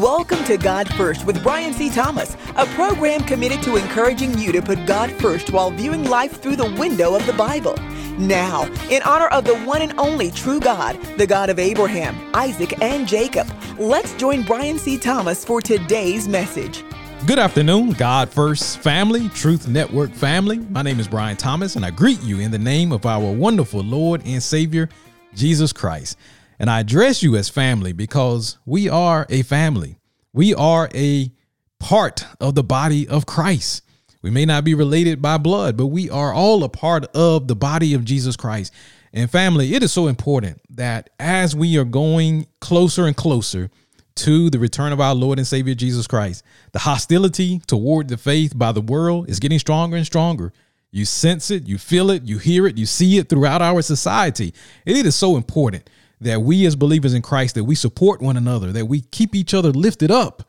Welcome to God First with Brian C. Thomas, a program committed to encouraging you to put God first while viewing life through the window of the Bible. Now, in honor of the one and only true God, the God of Abraham, Isaac, and Jacob, let's join Brian C. Thomas for today's message. Good afternoon, God First family, Truth Network family. My name is Brian Thomas, and I greet you in the name of our wonderful Lord and Savior, Jesus Christ. And I address you as family because we are a family. We are a part of the body of Christ. We may not be related by blood, but we are all a part of the body of Jesus Christ. And family, it is so important that as we are going closer and closer to the return of our Lord and Savior Jesus Christ. The hostility toward the faith by the world is getting stronger and stronger. You sense it, you feel it, you hear it, you see it throughout our society. It is so important that we as believers in Christ that we support one another, that we keep each other lifted up,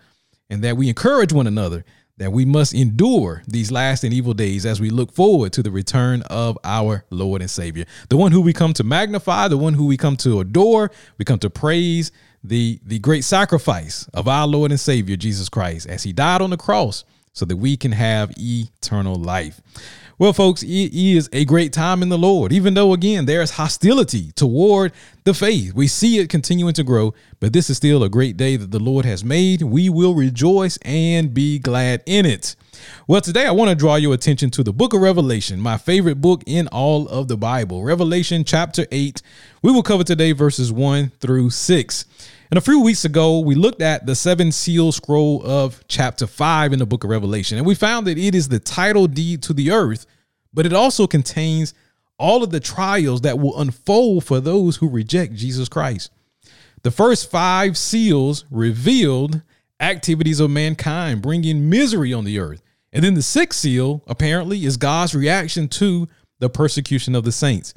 and that we encourage one another that we must endure these last and evil days as we look forward to the return of our Lord and Savior, the one who we come to magnify, the one who we come to adore, we come to praise, the the great sacrifice of our Lord and Savior Jesus Christ as he died on the cross so that we can have eternal life. Well, folks, it is a great time in the Lord, even though, again, there's hostility toward the faith. We see it continuing to grow, but this is still a great day that the Lord has made. We will rejoice and be glad in it. Well, today I want to draw your attention to the book of Revelation, my favorite book in all of the Bible. Revelation chapter 8. We will cover today verses 1 through 6. And a few weeks ago, we looked at the seven seal scroll of chapter 5 in the book of Revelation, and we found that it is the title deed to the earth, but it also contains all of the trials that will unfold for those who reject Jesus Christ. The first five seals revealed activities of mankind bringing misery on the earth. And then the sixth seal, apparently, is God's reaction to the persecution of the saints.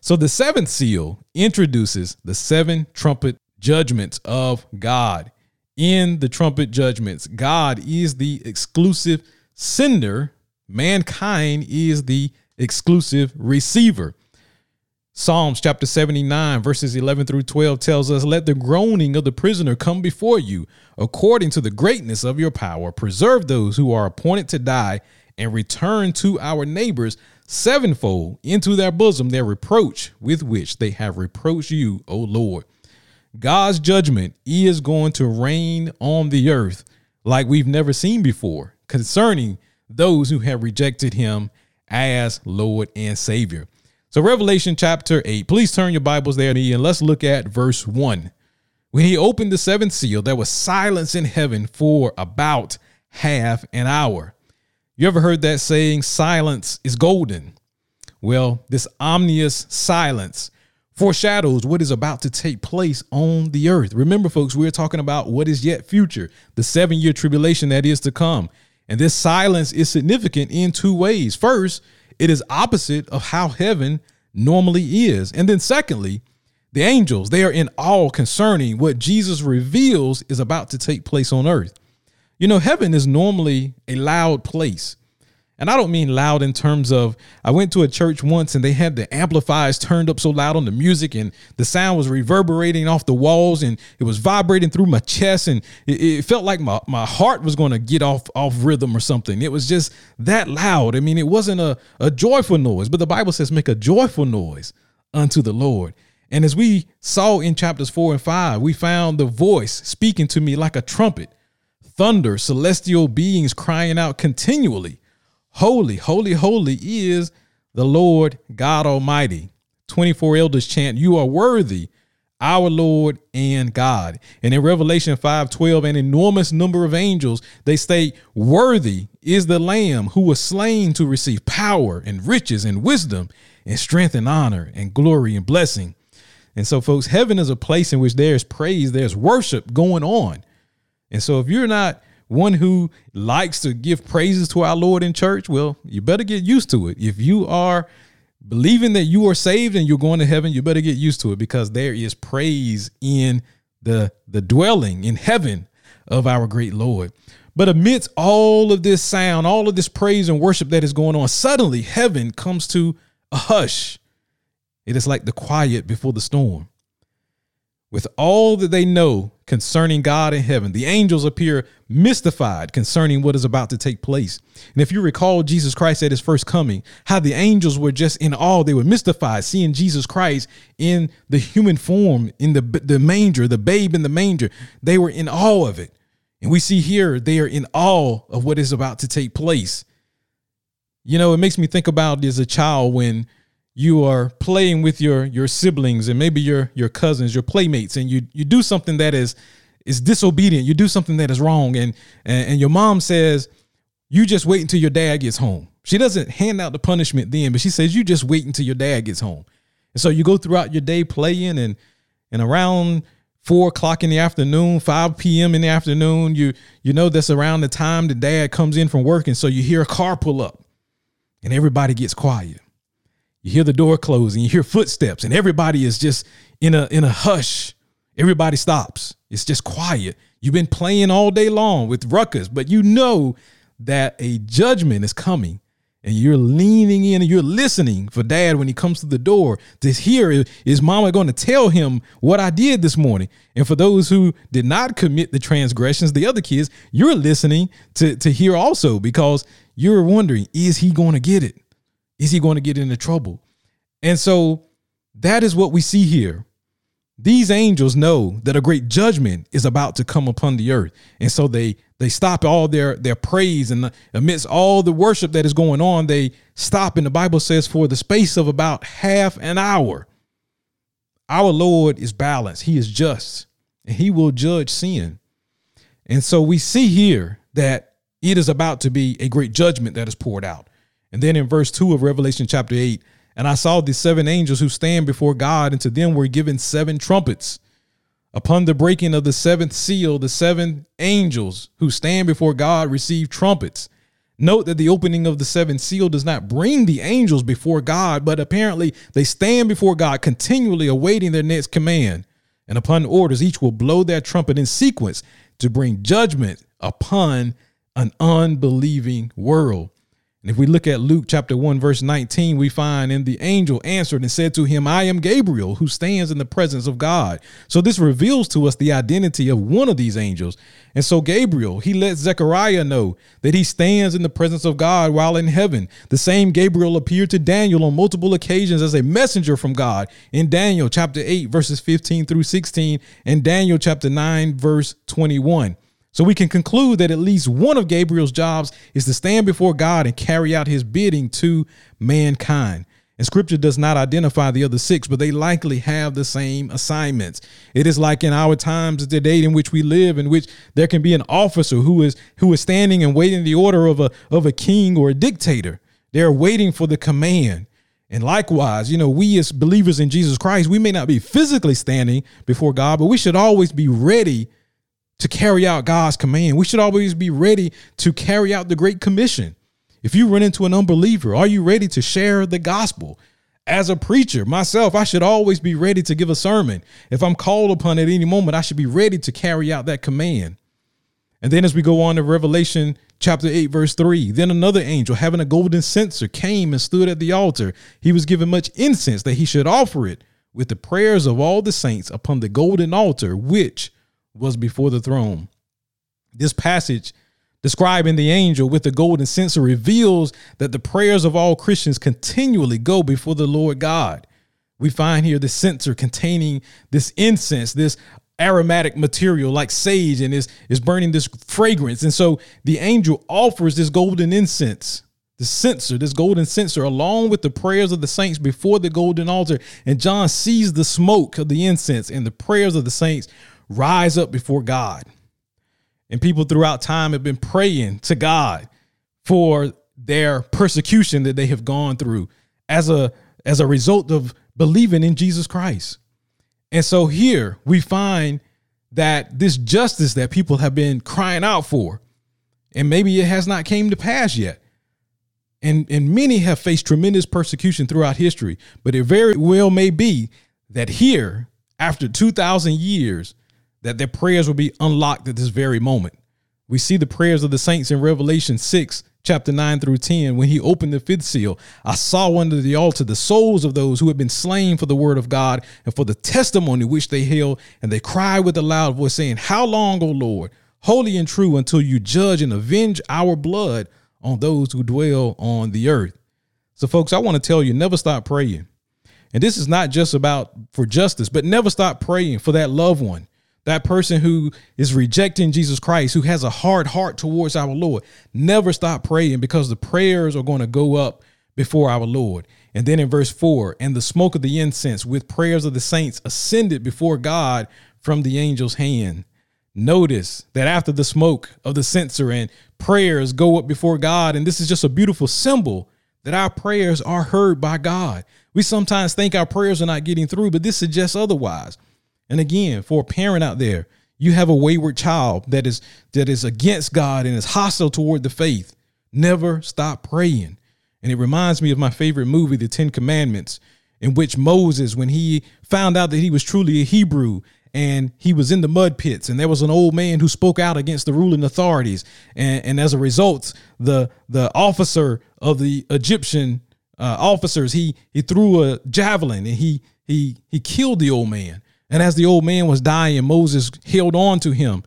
So the seventh seal introduces the seven trumpet judgments of God. In the trumpet judgments, God is the exclusive sender, mankind is the exclusive receiver. Psalms chapter 79, verses 11 through 12 tells us, Let the groaning of the prisoner come before you, according to the greatness of your power. Preserve those who are appointed to die, and return to our neighbors sevenfold into their bosom their reproach with which they have reproached you, O Lord. God's judgment is going to rain on the earth like we've never seen before concerning those who have rejected him as Lord and Savior. So, Revelation chapter 8, please turn your Bibles there and let's look at verse 1. When he opened the seventh seal, there was silence in heaven for about half an hour. You ever heard that saying, silence is golden? Well, this ominous silence foreshadows what is about to take place on the earth. Remember, folks, we're talking about what is yet future, the seven year tribulation that is to come. And this silence is significant in two ways. First, it is opposite of how heaven normally is. And then, secondly, the angels, they are in awe concerning what Jesus reveals is about to take place on earth. You know, heaven is normally a loud place. And I don't mean loud in terms of I went to a church once and they had the amplifiers turned up so loud on the music and the sound was reverberating off the walls and it was vibrating through my chest and it, it felt like my, my heart was going to get off off rhythm or something. It was just that loud. I mean, it wasn't a, a joyful noise, but the Bible says make a joyful noise unto the Lord. And as we saw in chapters four and five, we found the voice speaking to me like a trumpet, thunder, celestial beings crying out continually Holy, holy, holy is the Lord God Almighty. 24 elders chant, You are worthy, our Lord and God. And in Revelation 5:12, an enormous number of angels, they state, Worthy is the Lamb who was slain to receive power and riches and wisdom and strength and honor and glory and blessing. And so, folks, heaven is a place in which there's praise, there's worship going on. And so, if you're not one who likes to give praises to our Lord in church, well, you better get used to it. If you are believing that you are saved and you're going to heaven, you better get used to it because there is praise in the the dwelling in heaven of our great Lord. But amidst all of this sound, all of this praise and worship that is going on, suddenly heaven comes to a hush. It is like the quiet before the storm. With all that they know concerning God in heaven. The angels appear mystified concerning what is about to take place. And if you recall Jesus Christ at his first coming, how the angels were just in awe, they were mystified seeing Jesus Christ in the human form, in the, the manger, the babe in the manger. They were in awe of it. And we see here they are in awe of what is about to take place. You know, it makes me think about as a child when you are playing with your your siblings and maybe your your cousins, your playmates, and you you do something that is is disobedient. You do something that is wrong, and and, and your mom says, "You just wait until your dad gets home." She doesn't hand out the punishment then, but she says, "You just wait until your dad gets home." And so you go throughout your day playing, and and around four o'clock in the afternoon, 5 p.m. in the afternoon, you you know that's around the time the dad comes in from work. And so you hear a car pull up and everybody gets quiet. You hear the door close and you hear footsteps, and everybody is just in a in a hush. Everybody stops. It's just quiet. You've been playing all day long with ruckus, but you know that a judgment is coming and you're leaning in and you're listening for dad when he comes to the door to hear is mama going to tell him what I did this morning. And for those who did not commit the transgressions, the other kids, you're listening to, to hear also because you're wondering, is he going to get it? Is he going to get into trouble? And so that is what we see here. These angels know that a great judgment is about to come upon the earth. And so they they stop all their their praise and amidst all the worship that is going on, they stop and the Bible says for the space of about half an hour. Our Lord is balanced. He is just and he will judge sin. And so we see here that it is about to be a great judgment that is poured out. And then in verse 2 of Revelation chapter 8, and I saw the seven angels who stand before God, and to them were given seven trumpets. Upon the breaking of the seventh seal, the seven angels who stand before God receive trumpets. Note that the opening of the seventh seal does not bring the angels before God, but apparently they stand before God continually awaiting their next command. And upon orders, each will blow their trumpet in sequence to bring judgment upon an unbelieving world. And if we look at Luke chapter 1, verse 19, we find, And the angel answered and said to him, I am Gabriel, who stands in the presence of God. So this reveals to us the identity of one of these angels. And so Gabriel, he lets Zechariah know that he stands in the presence of God while in heaven. The same Gabriel appeared to Daniel on multiple occasions as a messenger from God in Daniel chapter 8, verses 15 through 16, and Daniel chapter 9, verse 21. So we can conclude that at least one of Gabriel's jobs is to stand before God and carry out his bidding to mankind. And scripture does not identify the other six, but they likely have the same assignments. It is like in our times the today in which we live, in which there can be an officer who is who is standing and waiting the order of a of a king or a dictator. They're waiting for the command. And likewise, you know, we as believers in Jesus Christ, we may not be physically standing before God, but we should always be ready to carry out God's command. We should always be ready to carry out the Great Commission. If you run into an unbeliever, are you ready to share the gospel? As a preacher, myself, I should always be ready to give a sermon. If I'm called upon at any moment, I should be ready to carry out that command. And then as we go on to Revelation chapter 8, verse 3, then another angel having a golden censer came and stood at the altar. He was given much incense that he should offer it with the prayers of all the saints upon the golden altar, which was before the throne. This passage describing the angel with the golden censer reveals that the prayers of all Christians continually go before the Lord God. We find here the censer containing this incense, this aromatic material like sage, and is, is burning this fragrance. And so the angel offers this golden incense, the censer, this golden censer, along with the prayers of the saints before the golden altar. And John sees the smoke of the incense and the prayers of the saints rise up before God. And people throughout time have been praying to God for their persecution that they have gone through as a as a result of believing in Jesus Christ. And so here we find that this justice that people have been crying out for and maybe it has not came to pass yet. And and many have faced tremendous persecution throughout history, but it very well may be that here after 2000 years that their prayers will be unlocked at this very moment. We see the prayers of the saints in Revelation 6, chapter 9 through 10, when he opened the fifth seal, I saw under the altar the souls of those who had been slain for the word of God and for the testimony which they held. And they cried with a loud voice, saying, How long, O Lord, holy and true, until you judge and avenge our blood on those who dwell on the earth? So, folks, I want to tell you never stop praying. And this is not just about for justice, but never stop praying for that loved one that person who is rejecting Jesus Christ, who has a hard heart towards our Lord, never stop praying because the prayers are going to go up before our Lord. And then in verse 4, and the smoke of the incense with prayers of the saints ascended before God from the angel's hand. Notice that after the smoke of the censer and prayers go up before God, and this is just a beautiful symbol that our prayers are heard by God. We sometimes think our prayers are not getting through, but this suggests otherwise. And again, for a parent out there, you have a wayward child that is that is against God and is hostile toward the faith. Never stop praying. And it reminds me of my favorite movie, The Ten Commandments, in which Moses, when he found out that he was truly a Hebrew and he was in the mud pits, and there was an old man who spoke out against the ruling authorities, and, and as a result, the the officer of the Egyptian uh, officers he he threw a javelin and he he he killed the old man. And as the old man was dying, Moses held on to him.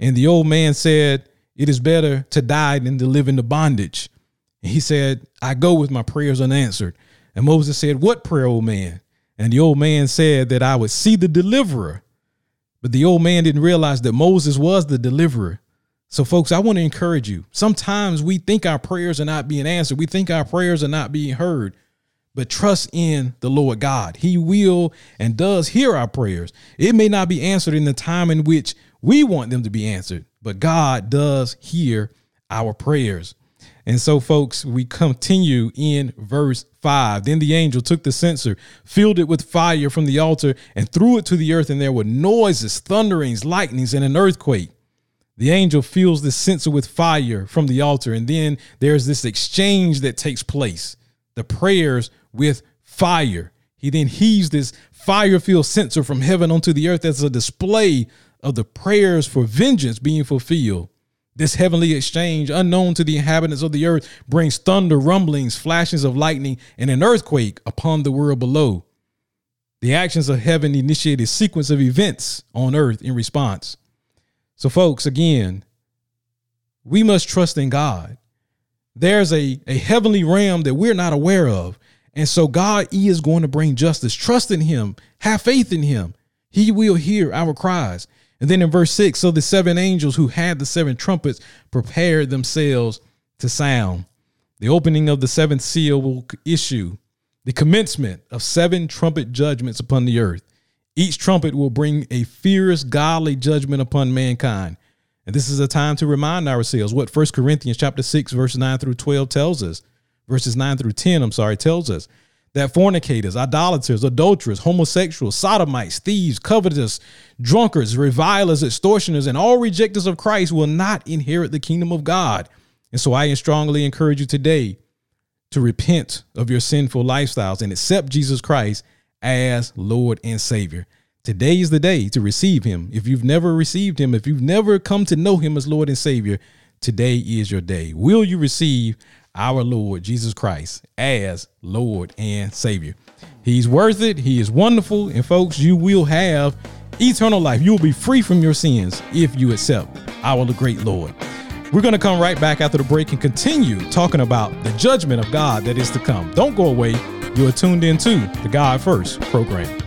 And the old man said, It is better to die than to live in the bondage. And he said, I go with my prayers unanswered. And Moses said, What prayer, old man? And the old man said that I would see the deliverer. But the old man didn't realize that Moses was the deliverer. So, folks, I want to encourage you. Sometimes we think our prayers are not being answered, we think our prayers are not being heard but trust in the Lord God. He will and does hear our prayers. It may not be answered in the time in which we want them to be answered, but God does hear our prayers. And so, folks, we continue in verse 5. Then the angel took the censer, filled it with fire from the altar, and threw it to the earth, and there were noises, thunderings, lightnings, and an earthquake. The angel fills the censer with fire from the altar, and then there's this exchange that takes place. The prayers with fire. He then heaves this fire filled censer from heaven onto the earth as a display of the prayers for vengeance being fulfilled. This heavenly exchange, unknown to the inhabitants of the earth, brings thunder, rumblings, flashes of lightning, and an earthquake upon the world below. The actions of heaven initiate a sequence of events on earth in response. So, folks, again, we must trust in God. There's a, a heavenly realm that we're not aware of. And so God is going to bring justice. Trust in him. Have faith in him. He will hear our cries. And then in verse 6, so the seven angels who had the seven trumpets prepared themselves to sound. The opening of the seventh seal will issue the commencement of seven trumpet judgments upon the earth. Each trumpet will bring a fierce godly judgment upon mankind. And this is a time to remind ourselves what 1 Corinthians chapter 6 verse 9 through 12 tells us verses 9 through 10, I'm sorry, tells us that fornicators, idolaters, adulterers, homosexuals, sodomites, thieves, covetous, drunkards, revilers, extortioners, and all rejectors of Christ will not inherit the kingdom of God. And so I strongly encourage you today to repent of your sinful lifestyles and accept Jesus Christ as Lord and Savior. Today is the day to receive him. If you've never received him, if you've never come to know him as Lord and Savior, today is your day. Will you receive our Lord Jesus Christ as Lord and Savior. He's worth it. He is wonderful. And folks, you will have eternal life. You will be free from your sins if you accept our great Lord. We're going to come right back after the break and continue talking about the judgment of God that is to come. Don't go away. You are tuned into the God First program.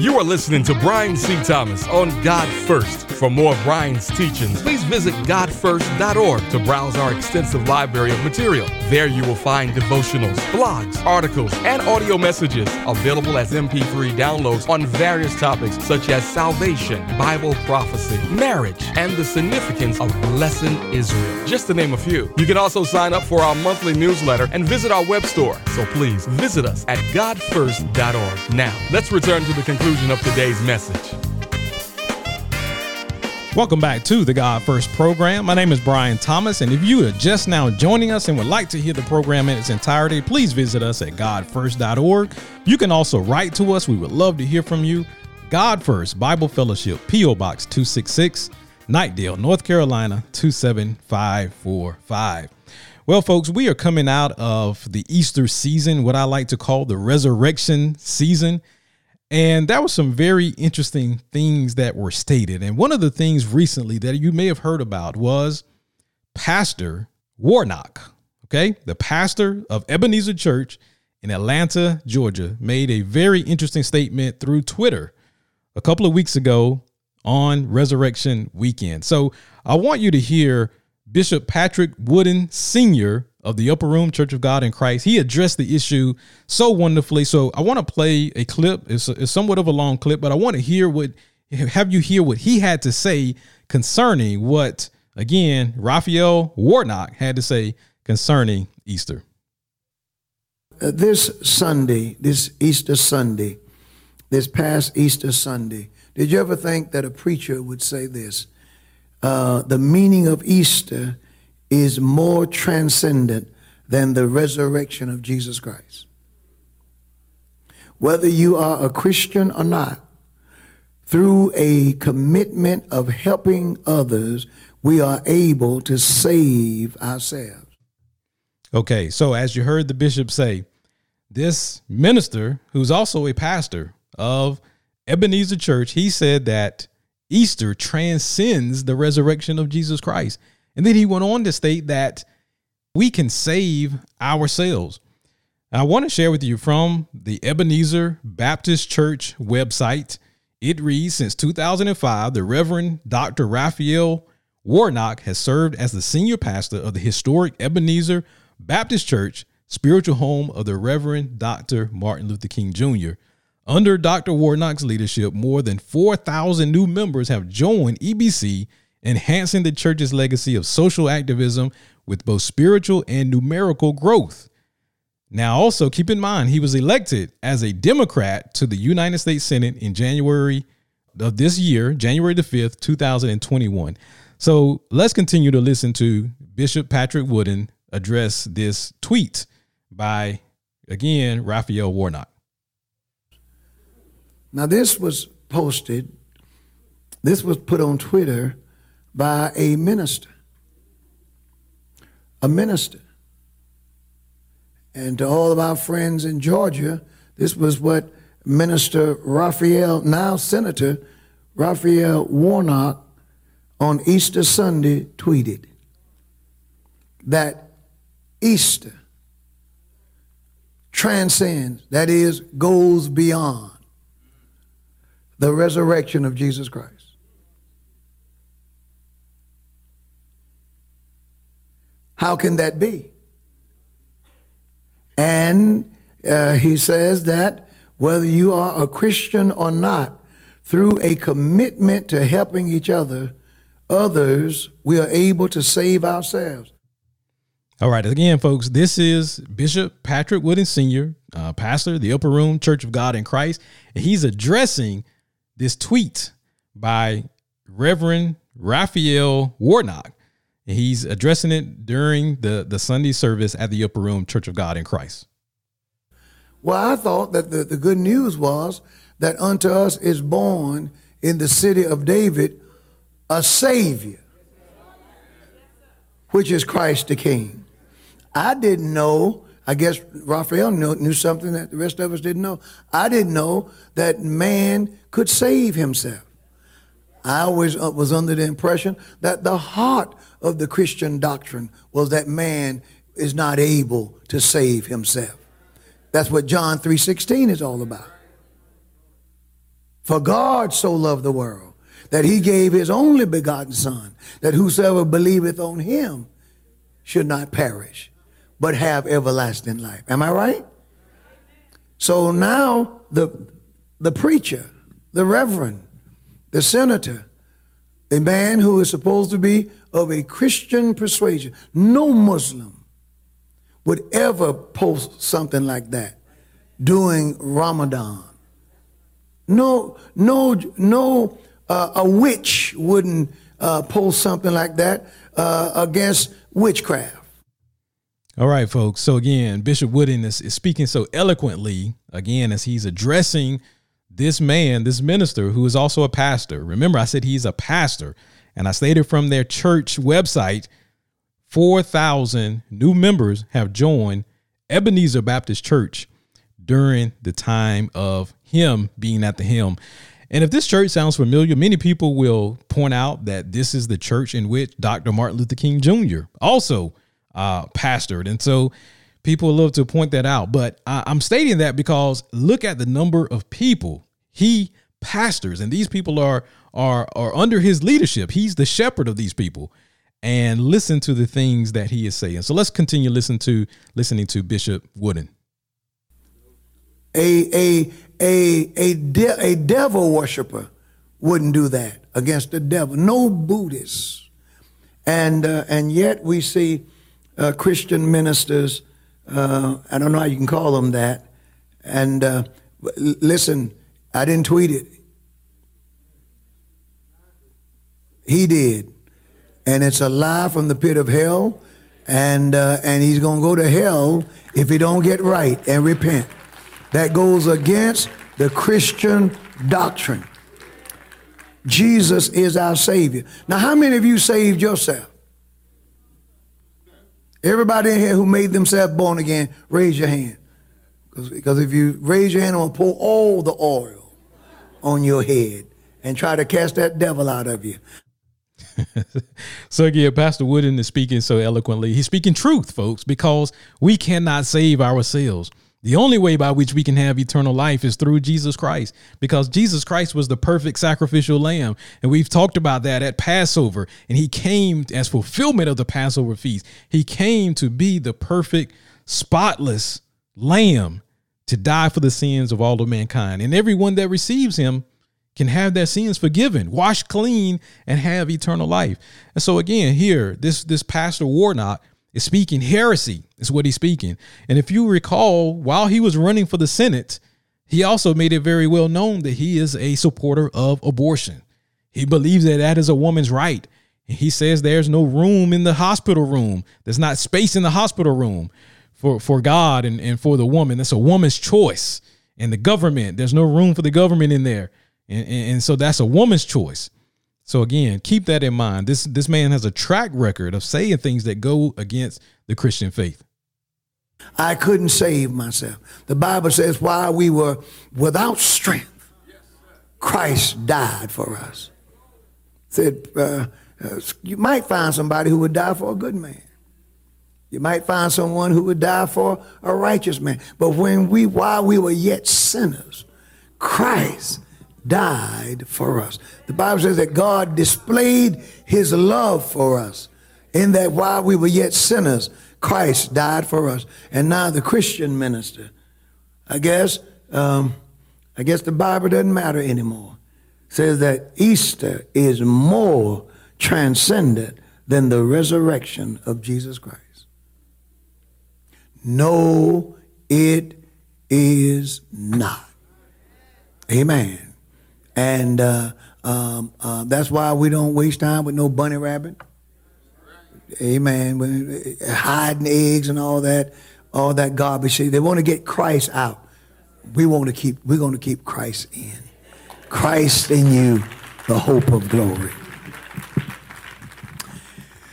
You are listening to Brian C. Thomas on God First. For more of Brian's teachings, please visit godfirst.org to browse our extensive library of material. There you will find devotionals, blogs, articles, and audio messages available as MP3 downloads on various topics such as salvation, Bible prophecy, marriage, and the significance of blessing Israel, just to name a few. You can also sign up for our monthly newsletter and visit our web store. So please visit us at godfirst.org. Now, let's return to the conclusion of today's message. Welcome back to the God First program. My name is Brian Thomas, and if you are just now joining us and would like to hear the program in its entirety, please visit us at godfirst.org. You can also write to us. We would love to hear from you. God First Bible Fellowship, P.O. Box 266, Knightdale, North Carolina 27545. Well, folks, we are coming out of the Easter season, what I like to call the resurrection season. And that was some very interesting things that were stated. And one of the things recently that you may have heard about was Pastor Warnock. Okay. The pastor of Ebenezer Church in Atlanta, Georgia, made a very interesting statement through Twitter a couple of weeks ago on Resurrection Weekend. So I want you to hear Bishop Patrick Wooden Sr. of the Upper Room Church of God in Christ. He addressed the issue so wonderfully. So I want to play a clip. It's, a, it's somewhat of a long clip, but I want to hear what have you hear what he had to say concerning what again Raphael Warnock had to say concerning Easter. Uh, this Sunday, this Easter Sunday, this past Easter Sunday, did you ever think that a preacher would say this? Uh, the meaning of Easter is more transcendent than the resurrection of Jesus Christ. Whether you are a Christian or not, through a commitment of helping others, we are able to save ourselves. Okay, so as you heard the bishop say, this minister, who's also a pastor of Ebenezer Church, he said that Easter transcends the resurrection of Jesus Christ. And then he went on to state that we can save ourselves. I want to share with you from the Ebenezer Baptist Church website. It reads Since 2005, the Reverend Dr. Raphael Warnock has served as the senior pastor of the historic Ebenezer Baptist Church, spiritual home of the Reverend Dr. Martin Luther King Jr. Under Dr. Warnock's leadership, more than 4,000 new members have joined EBC, enhancing the church's legacy of social activism with both spiritual and numerical growth. Now, also keep in mind, he was elected as a Democrat to the United States Senate in January of this year, January the 5th, 2021. So let's continue to listen to Bishop Patrick Wooden address this tweet by, again, Raphael Warnock. Now, this was posted, this was put on Twitter by a minister. A minister. And to all of our friends in Georgia, this was what Minister Raphael, now Senator Raphael Warnock, on Easter Sunday tweeted that Easter transcends, that is, goes beyond the resurrection of Jesus Christ. How can that be? And uh, he says that whether you are a Christian or not, through a commitment to helping each other, others, we are able to save ourselves. All right, again, folks, this is Bishop Patrick Wooden Sr., uh, pastor, the Upper Room Church of God in Christ. And he's addressing this tweet by Reverend Raphael Warnock. And he's addressing it during the, the Sunday service at the Upper Room Church of God in Christ. Well, I thought that the, the good news was that unto us is born in the city of David a Savior, which is Christ the King. I didn't know I guess Raphael knew, knew something that the rest of us didn't know. I didn't know that man could save himself. I always uh, was under the impression that the heart of the Christian doctrine was that man is not able to save himself. That's what John 3:16 is all about. For God so loved the world that he gave his only begotten son that whosoever believeth on him should not perish but have everlasting life. Am I right? So now the, the preacher, the reverend, the senator, a man who is supposed to be of a Christian persuasion, no Muslim would ever post something like that during Ramadan. No, no, no, uh, a witch wouldn't uh, post something like that uh, against witchcraft. All right, folks. So again, Bishop Wooden is, is speaking so eloquently again as he's addressing this man, this minister who is also a pastor. Remember, I said he's a pastor, And I stated from their church website, 4,000 new members have joined Ebenezer Baptist Church during the time of him being at the helm. And if this church sounds familiar, many people will point out that this is the church in which Dr. Martin Luther King Jr. also uh, pastored. And so people love to point that out. But I, I'm stating that because look at the number of people he pastors, and these people are are are under his leadership. He's the shepherd of these people. And listen to the things that he is saying. So let's continue listening to listening to Bishop Wooden. A a a a de- a devil worshiper wouldn't do that against the devil. No Buddhists, and uh, and yet we see uh, Christian ministers. Uh, I don't know how you can call them that. And uh, listen, I didn't tweet it. He did, and it's a lie from the pit of hell, and uh, and he's gonna go to hell if he don't get right and repent. That goes against the Christian doctrine. Jesus is our Savior. Now, how many of you saved yourself? Everybody in here who made themselves born again, raise your hand. Because if you raise your hand, I'm going to pour all the oil on your head and try to cast that devil out of you. so again, Pastor Wooden is speaking so eloquently. He's speaking truth, folks, because we cannot save ourselves. The only way by which we can have eternal life is through Jesus Christ because Jesus Christ was the perfect sacrificial lamb. And we've talked about that at Passover. And he came as fulfillment of the Passover feast. He came to be the perfect, spotless lamb to die for the sins of all of mankind. And everyone that receives him can have their sins forgiven, washed clean, and have eternal life. And so again, here, this this Pastor Warnock is speaking heresy, is what he's speaking. And if you recall, while he was running for the Senate, he also made it very well known that he is a supporter of abortion. He believes that that is a woman's right. And he says there's no room in the hospital room. There's not space in the hospital room for, for God and, and for the woman. That's a woman's choice. And the government, there's no room for the government in there. And, and, and so that's a woman's choice. So again, keep that in mind. This this man has a track record of saying things that go against the Christian faith. I couldn't save myself. The Bible says while we were without strength, Christ died for us. Said uh, uh, you might find somebody who would die for a good man. You might find someone who would die for a righteous man. But when we, while we were yet sinners, Christ died for us. The Bible says that God displayed his love for us in that while we were yet sinners, Christ died for us. And now the Christian minister, I guess, um, I guess the Bible doesn't matter anymore, says that Easter is more transcendent than the resurrection of Jesus Christ. No, it is not. Amen. And uh, um, uh, that's why we don't waste time with no bunny rabbit. Amen. Hiding eggs and all that, all that garbage. See, They want to get Christ out. We want to keep. We're going to keep Christ in. Christ in you, the hope of glory.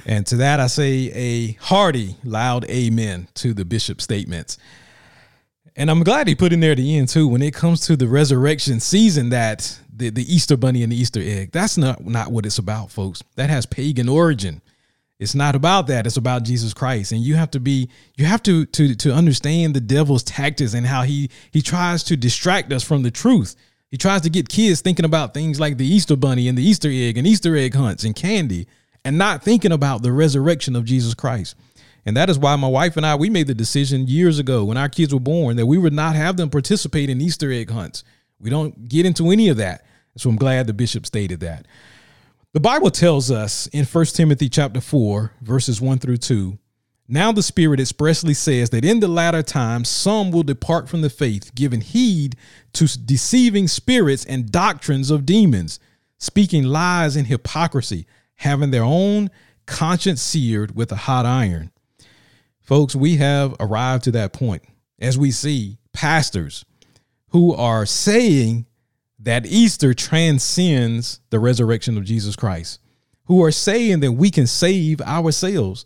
And to that, I say a hearty, loud amen to the bishop's statements. And I'm glad he put in there at the end too. When it comes to the resurrection season, that the, the Easter bunny and the Easter egg. That's not, not what it's about, folks. That has pagan origin. It's not about that. It's about Jesus Christ. And you have to be, you have to to to understand the devil's tactics and how he he tries to distract us from the truth. He tries to get kids thinking about things like the Easter bunny and the Easter egg and Easter egg hunts and candy and not thinking about the resurrection of Jesus Christ. And that is why my wife and I we made the decision years ago when our kids were born that we would not have them participate in Easter egg hunts. We don't get into any of that. So I'm glad the bishop stated that. The Bible tells us in 1 Timothy chapter 4, verses 1 through 2, now the Spirit expressly says that in the latter times some will depart from the faith, giving heed to deceiving spirits and doctrines of demons, speaking lies and hypocrisy, having their own conscience seared with a hot iron. Folks, we have arrived to that point as we see pastors who are saying that Easter transcends the resurrection of Jesus Christ, who are saying that we can save ourselves.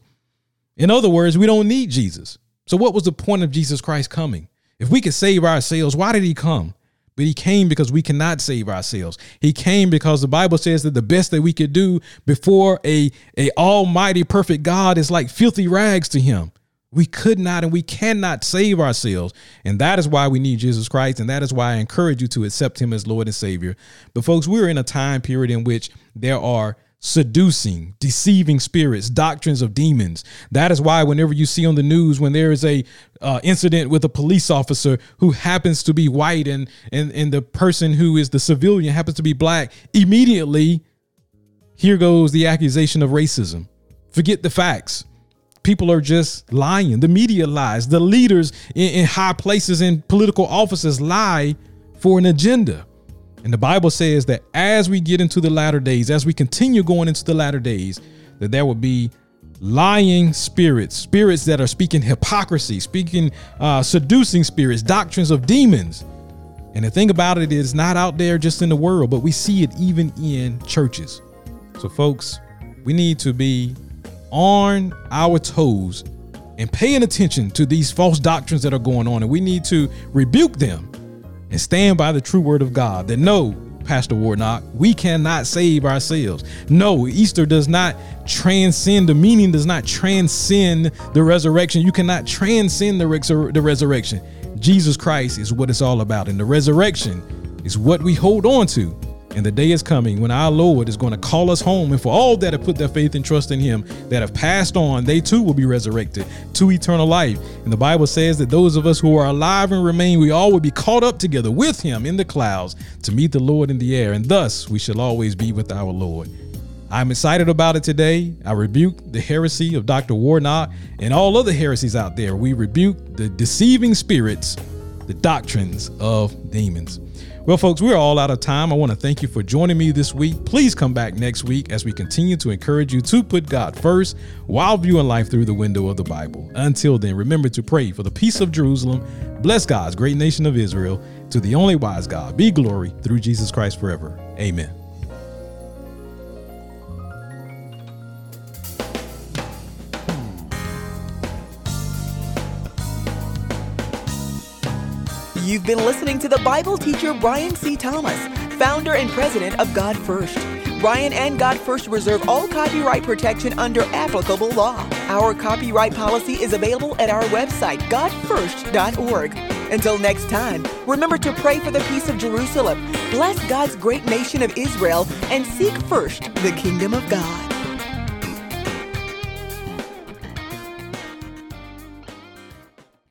In other words, we don't need Jesus. So, what was the point of Jesus Christ coming? If we could save ourselves, why did he come? But he came because we cannot save ourselves. He came because the Bible says that the best that we could do before a, a almighty perfect God is like filthy rags to him. We could not and we cannot save ourselves. And that is why we need Jesus Christ. And that is why I encourage you to accept him as Lord and Savior. But folks, we're in a time period in which there are seducing, deceiving spirits, doctrines of demons. That is why whenever you see on the news when there is a uh, incident with a police officer who happens to be white and and and the person who is the civilian happens to be black, immediately here goes the accusation of racism. Forget the facts. People are just lying. The media lies. The leaders in, in high places in political offices lie for an agenda. And the Bible says that as we get into the latter days, as we continue going into the latter days, that there will be lying spirits, spirits that are speaking hypocrisy, speaking uh, seducing spirits, doctrines of demons. And the thing about it is not out there just in the world, but we see it even in churches. So, folks, we need to be on our toes and paying attention to these false doctrines that are going on. And we need to rebuke them and stand by the true word of God that no, Pastor Warnock, we cannot save ourselves. No, Easter does not transcend, the meaning does not transcend the resurrection. You cannot transcend the, the resurrection. Jesus Christ is what it's all about. And the resurrection is what we hold on to and the day is coming when our Lord is going to call us home. And for all that have put their faith and trust in Him, that have passed on, they too will be resurrected to eternal life. And the Bible says that those of us who are alive and remain, we all will be caught up together with Him in the clouds to meet the Lord in the air. And thus we shall always be with our Lord. I'm excited about it today. I rebuke the heresy of Dr. Warnock and all other heresies out there. We rebuke the deceiving spirits, the doctrines of demons. Well, folks, we're all out of time. I want to thank you for joining me this week. Please come back next week as we continue to encourage you to put God first while viewing life through the window of the Bible. Until then, remember to pray for the peace of Jerusalem, bless God's great nation of Israel. To the only wise God be glory through Jesus Christ forever. Amen. You've been listening to the Bible teacher Brian C. Thomas, founder and president of God First. Brian and God First reserve all copyright protection under applicable law. Our copyright policy is available at our website, godfirst.org. Until next time, remember to pray for the peace of Jerusalem, bless God's great nation of Israel, and seek first the kingdom of God.